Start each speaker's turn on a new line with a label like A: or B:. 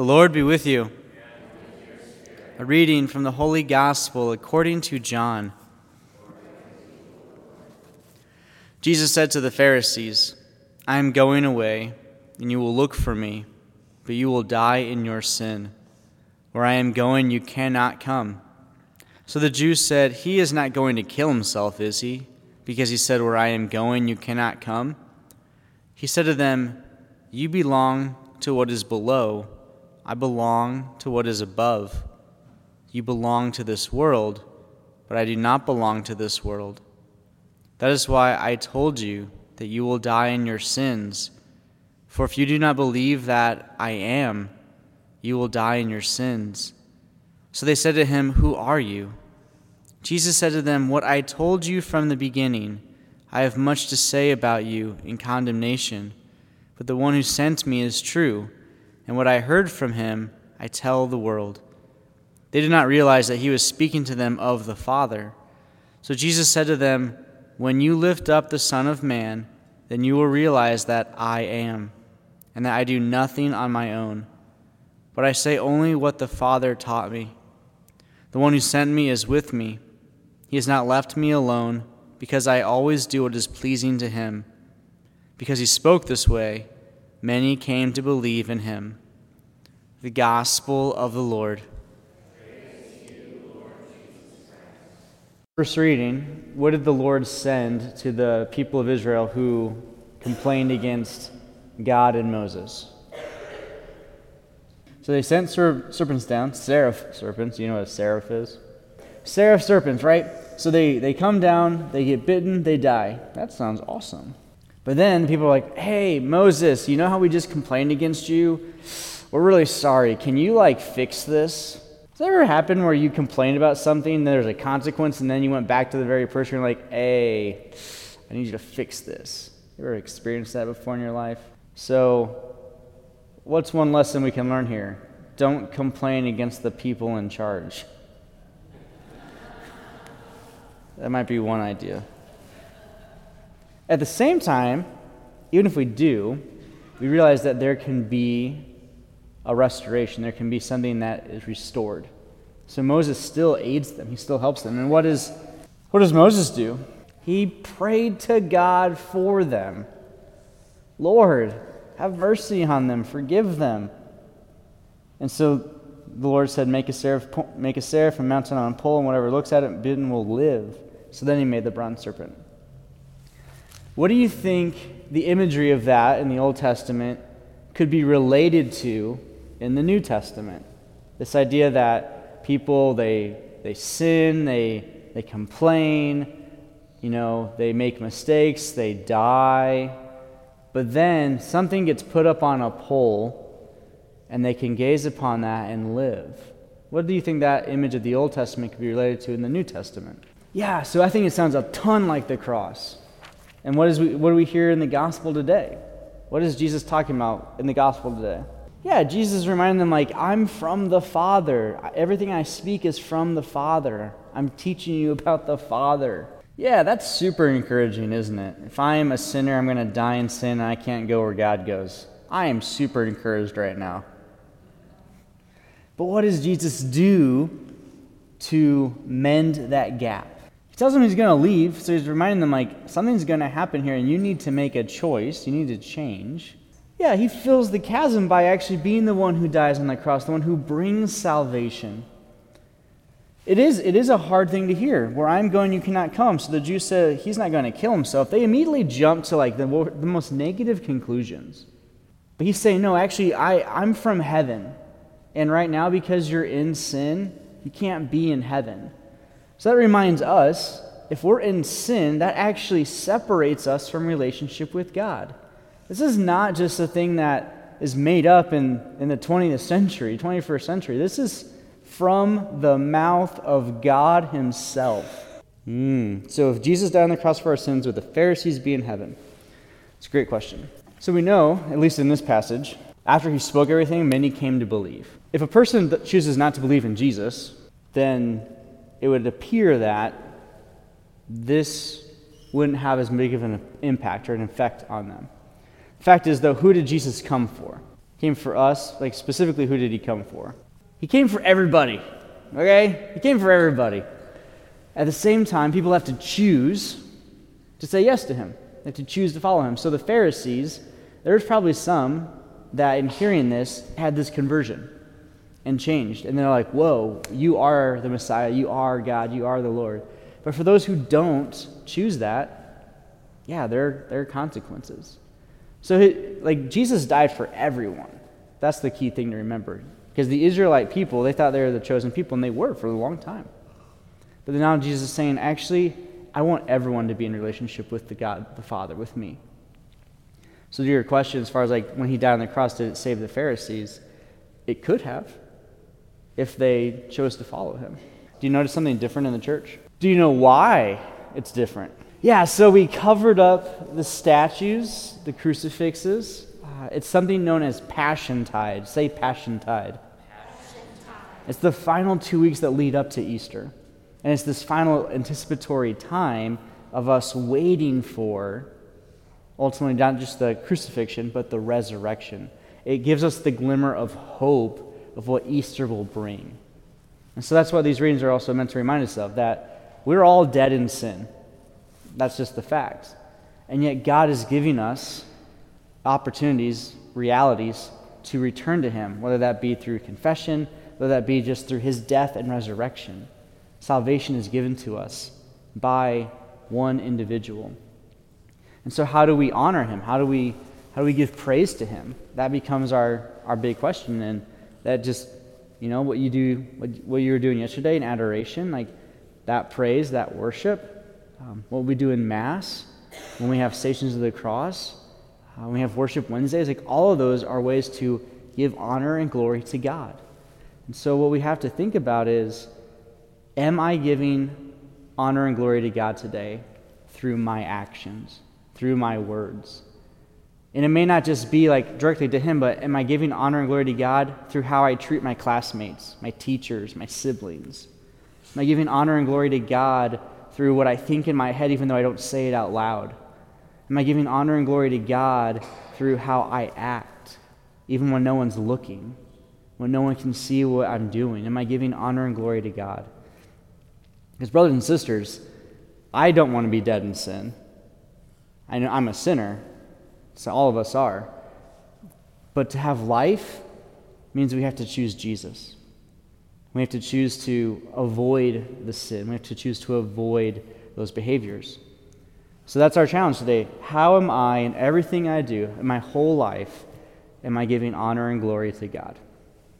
A: The Lord be with you. A reading from the Holy Gospel according to John. Jesus said to the Pharisees, I am going away, and you will look for me, but you will die in your sin. Where I am going, you cannot come. So the Jews said, He is not going to kill himself, is he? Because he said, Where I am going, you cannot come. He said to them, You belong to what is below, I belong to what is above. You belong to this world, but I do not belong to this world. That is why I told you that you will die in your sins. For if you do not believe that I am, you will die in your sins. So they said to him, Who are you? Jesus said to them, What I told you from the beginning. I have much to say about you in condemnation, but the one who sent me is true, and what I heard from him I tell the world. They did not realize that he was speaking to them of the Father. So Jesus said to them, When you lift up the Son of Man, then you will realize that I am, and that I do nothing on my own, but I say only what the Father taught me. The one who sent me is with me. He has not left me alone because I always do what is pleasing to him. Because he spoke this way, many came to believe in him. The Gospel of the Lord. First reading What did the Lord send to the people of Israel who complained against God and Moses? So they sent ser- serpents down, seraph serpents. You know what a seraph is? Seraph serpents, right? So they, they come down, they get bitten, they die. That sounds awesome. But then people are like, hey, Moses, you know how we just complained against you? We're really sorry. Can you, like, fix this? Has that ever happened where you complained about something, there's a consequence, and then you went back to the very person and like, hey, I need you to fix this? You ever experienced that before in your life? So, what's one lesson we can learn here? Don't complain against the people in charge. That might be one idea. At the same time, even if we do, we realize that there can be a restoration, there can be something that is restored. So Moses still aids them, he still helps them. And what, is, what does Moses do? He prayed to God for them. Lord, have mercy on them, forgive them. And so the Lord said, Make a seraph, make a seraph and mount it on a pole, and whatever looks at it, bidden will live. So then he made the bronze serpent. What do you think the imagery of that in the Old Testament could be related to in the New Testament? This idea that people they they sin, they they complain, you know, they make mistakes, they die, but then something gets put up on a pole and they can gaze upon that and live. What do you think that image of the Old Testament could be related to in the New Testament? Yeah, so I think it sounds a ton like the cross. And what, is we, what do we hear in the gospel today? What is Jesus talking about in the gospel today? Yeah, Jesus is reminding them, like, I'm from the Father. Everything I speak is from the Father. I'm teaching you about the Father. Yeah, that's super encouraging, isn't it? If I am a sinner, I'm going to die in sin, and I can't go where God goes. I am super encouraged right now. But what does Jesus do to mend that gap? He tells them he's going to leave, so he's reminding them, like, something's going to happen here, and you need to make a choice. You need to change. Yeah, he fills the chasm by actually being the one who dies on the cross, the one who brings salvation. It is, it is a hard thing to hear. Where I'm going, you cannot come. So the Jews said, he's not going to kill himself. They immediately jump to like the, the most negative conclusions. But he's saying, no, actually, I, I'm from heaven. And right now, because you're in sin, you can't be in heaven. So that reminds us if we're in sin, that actually separates us from relationship with God. This is not just a thing that is made up in, in the 20th century, 21st century. This is from the mouth of God Himself. Mm. So if Jesus died on the cross for our sins, would the Pharisees be in heaven? It's a great question. So we know, at least in this passage, after he spoke everything, many came to believe. If a person chooses not to believe in Jesus, then it would appear that this wouldn't have as big of an impact or an effect on them. Fact is, though, who did Jesus come for? came for us. Like, specifically, who did he come for? He came for everybody, okay? He came for everybody. At the same time, people have to choose to say yes to him, they have to choose to follow him. So the Pharisees, there's probably some that in hearing this had this conversion and changed. And they're like, whoa, you are the Messiah, you are God, you are the Lord. But for those who don't choose that, yeah, there, there are consequences. So, like, Jesus died for everyone. That's the key thing to remember. Because the Israelite people, they thought they were the chosen people, and they were for a long time. But now Jesus is saying, actually, I want everyone to be in relationship with the God, the Father, with me. So, to your question, as far as like when he died on the cross, did it save the Pharisees? It could have if they chose to follow him. Do you notice something different in the church? Do you know why it's different? Yeah, so we covered up the statues, the crucifixes. Uh, it's something known as Passiontide. Say Passiontide. It's the final two weeks that lead up to Easter. And it's this final anticipatory time of us waiting for ultimately not just the crucifixion, but the resurrection. It gives us the glimmer of hope of what Easter will bring. And so that's what these readings are also meant to remind us of that we're all dead in sin. That's just the fact. And yet God is giving us opportunities, realities to return to Him, whether that be through confession, whether that be just through His death and resurrection. Salvation is given to us by one individual. And so, how do we honor Him? How do we, how do we give praise to Him? That becomes our, our big question. And that just, you know, what you do, what, what you were doing yesterday in adoration, like that praise, that worship, um, what we do in Mass, when we have Stations of the Cross, uh, when we have Worship Wednesdays, like all of those are ways to give honor and glory to God. And so what we have to think about is, am I giving honor and glory to God today through my actions, through my words? And it may not just be like directly to him, but am I giving honor and glory to God through how I treat my classmates, my teachers, my siblings? Am I giving honor and glory to God through what I think in my head, even though I don't say it out loud? Am I giving honor and glory to God through how I act, even when no one's looking, when no one can see what I'm doing? Am I giving honor and glory to God? Because, brothers and sisters, I don't want to be dead in sin. I know I'm a sinner, so all of us are. But to have life means we have to choose Jesus. We have to choose to avoid the sin. We have to choose to avoid those behaviors. So that's our challenge today. How am I, in everything I do, in my whole life, am I giving honor and glory to God?